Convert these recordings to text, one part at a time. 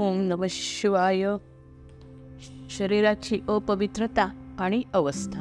ओम नम शिवाय. शरीराची अपवित्रता आणि अवस्था.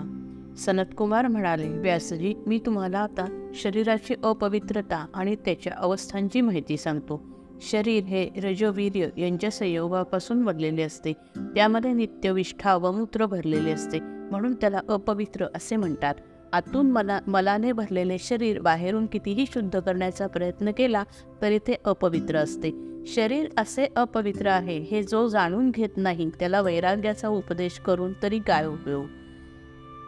सनतकुमार म्हणाले व्यासजी मी तुम्हाला आता शरीराची अपवित्रता आणि त्याच्या अवस्थांची माहिती सांगतो. शरीर हे रजवीर्य यांच्या संयोगापासून बनलेले असते. त्यामध्ये नित्यविष्ठा व मूत्र भरलेले असते. म्हणून त्याला अपवित्र असे म्हणतात. आतून मला मलाने भरलेले शरीर बाहेरून कितीही शुद्ध करण्याचा प्रयत्न केला तरी ते अपवित्र असते. शरीर असे अपवित्र आहे हे जो जाणून घेत नाही त्याला वैराग्याचा उपदेश करून तरी काय उपयोग?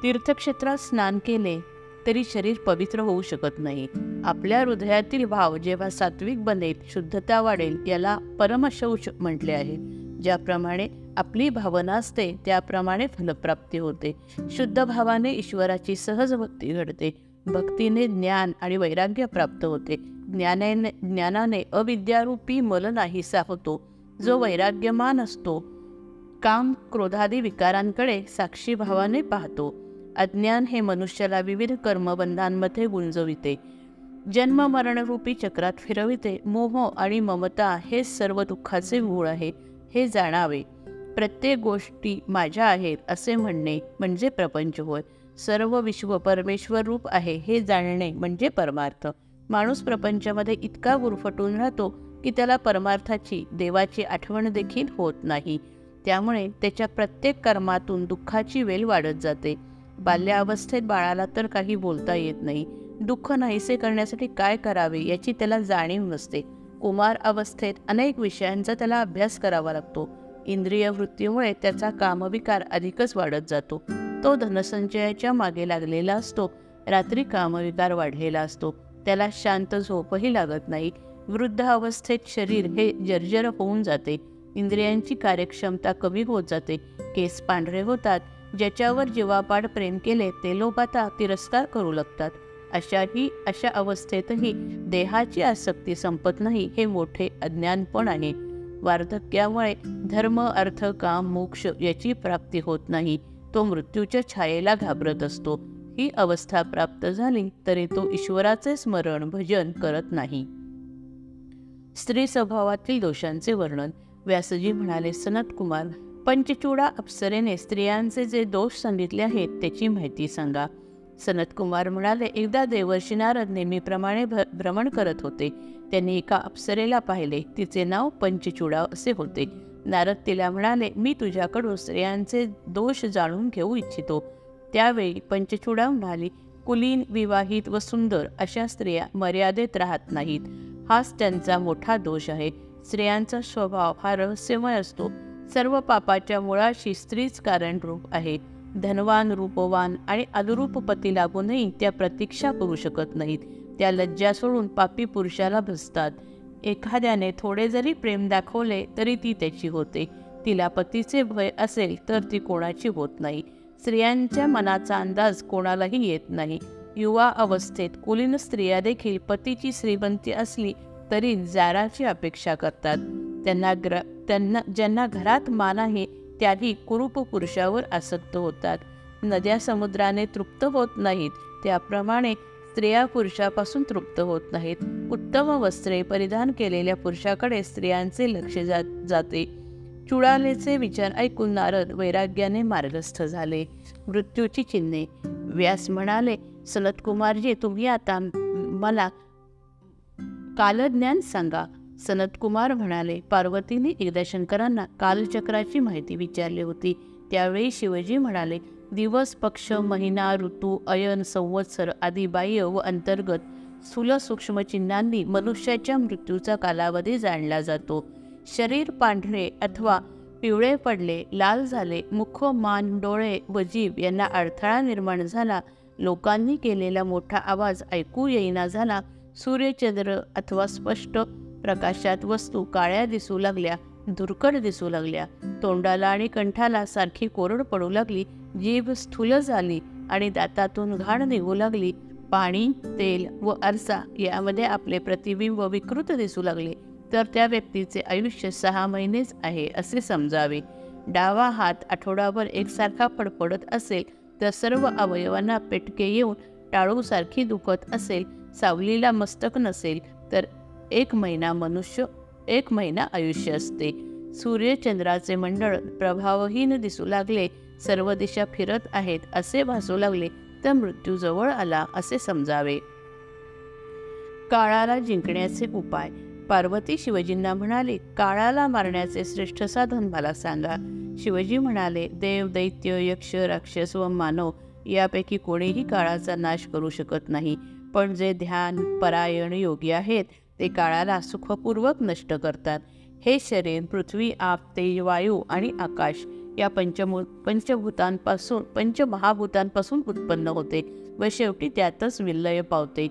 तीर्थक्षेत्रात स्नान केले तरी शरीर पवित्र होऊ शकत नाही. आपल्या हृदयातील भाव जेव्हा सात्विक बनेल शुद्धता वाढेल याला परमशौच म्हटले आहे. ज्याप्रमाणे आपली भावना असते त्याप्रमाणे फलप्राप्ती होते. शुद्ध भावाने ईश्वराची सहज भक्ती घडते. भक्तीने ज्ञान आणि वैराग्य प्राप्त होते. ज्ञानाने ज्ञानाने अविद्यारूपी मल नाहीसा होतो. जो वैराग्यमान असतो. काम क्रोधादी विकारांकडे साक्षी भावाने पाहतो. अज्ञान हे मनुष्याला विविध कर्मबंधांमध्ये गुंजविते. जन्म मरणरूपी चक्रात फिरविते. मोह आणि ममता हे सर्व दुःखाचे मूळ आहे हे जाणावे. प्रत्येक गोष्टी माझ्या आहेत असे म्हणणे म्हणजे प्रपंच होय. सर्व विश्व परमेश्वर रूप आहे हे जाणणे म्हणजे परमार्थ. माणूस प्रपंचामध्ये इतका गुरफटून राहतो की त्याला परमार्थाची देवाची आठवण देखील होत नाही. त्यामुळे त्याच्या प्रत्येक कर्मातून दुःखाची वेल वाढत जाते. बाल्यावस्थेत बाळाला तर काही बोलता येत नाही. दुःख नाहीसे करण्यासाठी काय करावे याची त्याला जाणीव नसते. कुमार अवस्थेत अनेक विषयांचा त्याला अभ्यास करावा लागतो. इंद्रिय वृत्तीमुळे त्याचा कामविकार अधिकच वाढत जातो. तो धनसंचयाच्या मागे लागलेला असतो. रात्री कामविकार वाढलेला असतो. त्याला शांत झोपही लागत नाही. वृद्ध अवस्थेत शरीर हे जर्जर होऊन जाते. इंद्रियांची कार्यक्षमता कमी होत जाते. केस पांढरे होतात. ज्याच्यावर जीवापाड प्रेम केले ते लोक आता तिरस्कार करू लागतात. अशाही अशा अवस्थेतही देहाची आसक्ती संपत नाही हे मोठे अज्ञानपण आहे. वार्धक्यामुळे धर्म अर्थ काम मोक्ष याची प्राप्ती होत नाही. तो मृत्यूच्या छायेला घाबरत असतो. ही अवस्था प्राप्त झाली तरी तो ईश्वराचे स्मरण भजन करत नाही. स्त्री स्वभावातील दोषांचे वर्णन व्यासजी म्हणाले सनत कुमार पंचचूडा अप्सरेने स्त्रियांचे जे दोष सांगितले आहेत त्याची माहिती सांगा. सनत कुमार म्हणाले एकदा देवर्षी नारद नेहमीप्रमाणे भ भ्रमण करत होते. त्यांनी एका अप्सरेला पाहिले. तिचे नाव पंचचूडा असे होते. नारद तिला म्हणाले मी तुझ्याकडून स्त्रियांचे दोष जाणून घेऊ इच्छितो. त्यावेळी पंचचूडा म्हणाली कुलीन विवाहित व सुंदर अशा स्त्रिया मर्यादेत राहत नाहीत. हाच त्यांचा मोठा दोष आहे. स्त्रियांचा स्वभाव हा रहस्यमय असतो. सर्व पापाच्या मुळाशी स्त्रीच कारणरूप आहे. धनवान रूपवान आणि अनुरूप पती लागूनही त्या प्रतीक्षा करू शकत नाहीत. त्या लज्जा सोडून पापी पुरुषाला भसतात एखाद्याने थोडे जरी प्रेम दाखवले तरी ती त्याची होते. तिला पतीचे भय असेल तर ती कोणाची होत नाही. स्त्रियांच्या मनाचा अंदाज कोणालाही येत नाही. युवा अवस्थेत कुलीन स्त्रिया देखील पतीची श्रीमंती असली तरी जाराची अपेक्षा करतात. त्यांना ग्र त्यांना ज्यांना घरात मान आहे त्याही कुरूप पुरुषावर आसक्त होतात. नद्या समुद्राने तृप्त होत नाहीत. त्याप्रमाणे स्त्रिया पुरुषापासून तृप्त होत नाहीत. उत्तम वस्त्रे परिधान केलेल्या पुरुषाकडे स्त्रियांचे लक्ष जा जाते. चुडालेचे विचार ऐकून नारद वैराग्याने मार्गस्थ झाले. मृत्यूची चिन्हे. व्यास म्हणाले सनतकुमारजी तुम्ही आता मला कालज्ञान सांगा. सनतकुमार म्हणाले पार्वतीने एकदा शंकरांना कालचक्राची माहिती विचारली होती. त्यावेळी शिवजी म्हणाले दिवस पक्ष महिना ऋतू अयन संवत्सर आदी बाह्य व अंतर्गत स्थूल सूक्ष्म चिन्हांनी मनुष्याच्या मृत्यूचा कालावधी जाणला जातो. शरीर पांढरे अथवा पिवळे पडले लाल झाले मुख मान डोळे व जीभ यांना अडथळा निर्माण झाला. लोकांनी केलेला मोठा आवाज ऐकू येईना झाला. सूर्यचंद्र अथवा स्पष्ट प्रकाशात वस्तू काळ्या दिसू लागल्या धुरकट दिसू लागल्या. तोंडाला आणि कंठाला सारखी कोरड पडू लागली. जीभ स्थूल झाली आणि दातातून घाण निघू लागली. पाणी तेल व आरसा यामध्ये आपले प्रतिबिंब विकृत दिसू लागले. तर त्या व्यक्तीचे आयुष्य सहा महिनेच आहे असे समजावे. डावा हात आठवडाभर एकसारखा फडफडत असेल तर सर्व अवयवांना पेटके येऊन टाळूसारखी दुखत असेल सावलीला मस्तक नसेल तर एक महिना मनुष्य एक महिना आयुष्य असते. सूर्यचंद्राचे मंडळ प्रभावहीन दिसू लागले सर्व दिशा फिरत आहेत असे भासू लागले तर मृत्यू जवळ आला असे समजावे. काळाला जिंकण्याचे उपाय. पार्वती शिवजींना म्हणाले काळाला मारण्याचे श्रेष्ठ साधन मला सांगा. शिवजी म्हणाले देव दैत्य यक्ष राक्षस व मानव यापैकी कोणीही काळाचा नाश करू शकत नाही पण जे ध्यान परायण योगी आहेत ते काळाला सुखपूर्वक नष्ट करतात. हे शरीर पृथ्वी आप तेज वायू आणि आकाश या पंचमू पंचभूतांपासून पंचमहाभूतांपासून उत्पन्न होते व शेवटी त्यातच विलय पावते.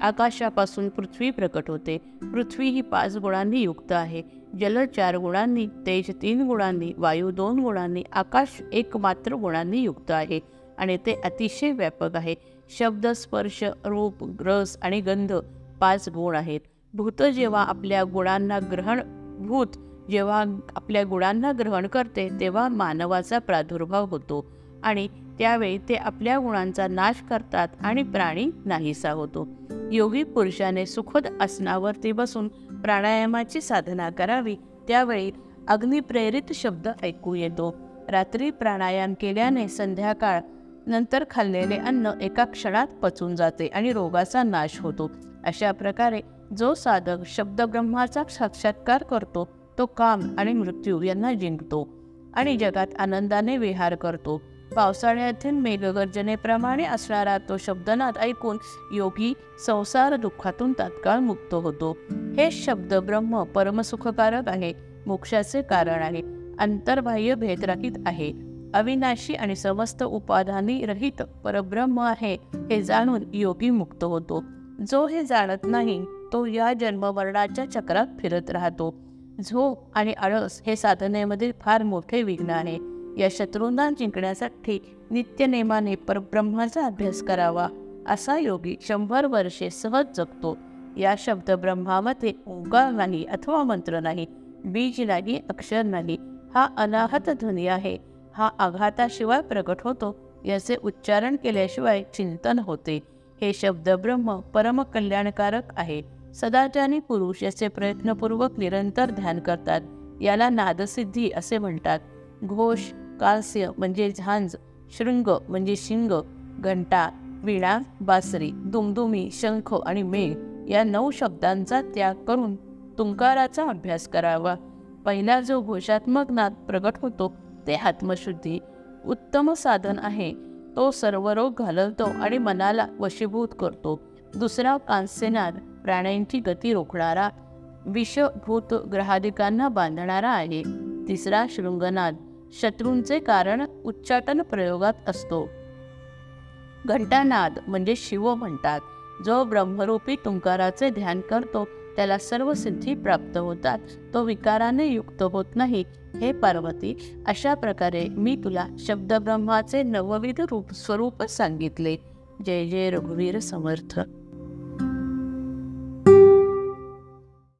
आकाशापासून पृथ्वी प्रकट होते. पृथ्वी ही पाच गुणांनी युक्त आहे. जल चार गुणांनी तेज तीन गुणांनी वायू दोन गुणांनी आकाश एकमात्र गुणांनी युक्त आहे आणि ते अतिशय व्यापक आहे. शब्द स्पर्श रूप रस आणि गंध पाच गुण आहेत. भूत जेव्हा आपल्या गुणांना ग्रहण भूत जेव्हा आपल्या गुणांना ग्रहण करते तेव्हा मानवाचा प्रादुर्भाव होतो. आणि त्यावेळी ते आपल्या गुणांचा नाश करतात आणि प्राणी नाहीसा होतो. योगी पुरुषाने सुखद आसनावरती बसून प्राणायामाची साधना करावी त्यावेळी अग्निप्रेरित शब्द ऐकू येतो. रात्री प्राणायाम केल्याने संध्याकाळ नंतर खाल्लेले अन्न एका क्षणात पचून जाते आणि रोगाचा नाश होतो. अशा प्रकारे जो साधक शब्दब्रह्माचा साक्षात्कार करतो तो काम आणि मृत्यू यांना जिंकतो आणि जगात आनंदाने विहार करतो. पावसाळ्यातील मेघगर्जनेप्रमाणे असणारा तो शब्दनाद ऐकून योगी संसार दुःखातून तात्काळ मुक्त होतो. हे शब्द ब्रह्म परमसुखकारक आहे मोक्षाचे कारण आहे अंतर्बाह्य भेदरहित आहे. अविनाशी आणि समस्त उपाधानी रहित परब्रह्म आहे हे जाणून योगी मुक्त होतो. जो हे जाणत नाही तो या जन्मवर्णाच्या चक्रात फिरत राहतो. झोप आणि आळस हे साधनेमध्ये फार मोठे विघ्न आहे. या शत्रूंना जिंकण्यासाठी नित्यनेमाने परब्रह्माचा अभ्यास करावा असा योगी शंभर वर्षे सहज जगतो. या शब्द ब्रह्मामध्ये ओंकार नाही अथवा मंत्र नाही बीज नाही अक्षर नाही. हा अनाहत ध्वनी आहे. हा आघाताशिवाय प्रकट होतो याचे उच्चारण केल्याशिवाय चिंतन होते. हे शब्द ब्रह्म परमकल्याणकारक आहे. सदाचारी पुरुष याचे प्रयत्नपूर्वक निरंतर ध्यान करतात. याला नादसिद्धी असे म्हणतात. घोष कांस्य म्हणजे झांज शृंग म्हणजे शिंग घंटा वीणा बासरी दुमदुमी शंख आणि मेघ या नऊ शब्दांचा त्याग करून तुंकाराचा अभ्यास करावा. पहिला जो घोषात्मक नाद प्रगट होतो ते आत्मशुद्धी. उत्तम साधन आहे. तो सर्व रोग घालवतो आणि मनाला वशीभूत करतो. दुसरा कांस्यनाद प्राण्यांची गती रोखणारा विषभूत ग्रहादिकांना बांधणारा आहे. तिसरा शृंगनाद शत्रूंचे कारण उच्चाटन प्रयोगात असतो. घंटानाद म्हणजे शिव म्हणतात. जो ब्रह्मरूपी तुंकाराचे ध्यान करतो त्याला सर्व सिद्धी प्राप्त होतात. तो विकाराने युक्त होत नाही. हे पार्वती अशा प्रकारे मी तुला शब्दब्रह्माचे नवविध रूप स्वरूप सांगितले. जय जय रघुवीर समर्थ.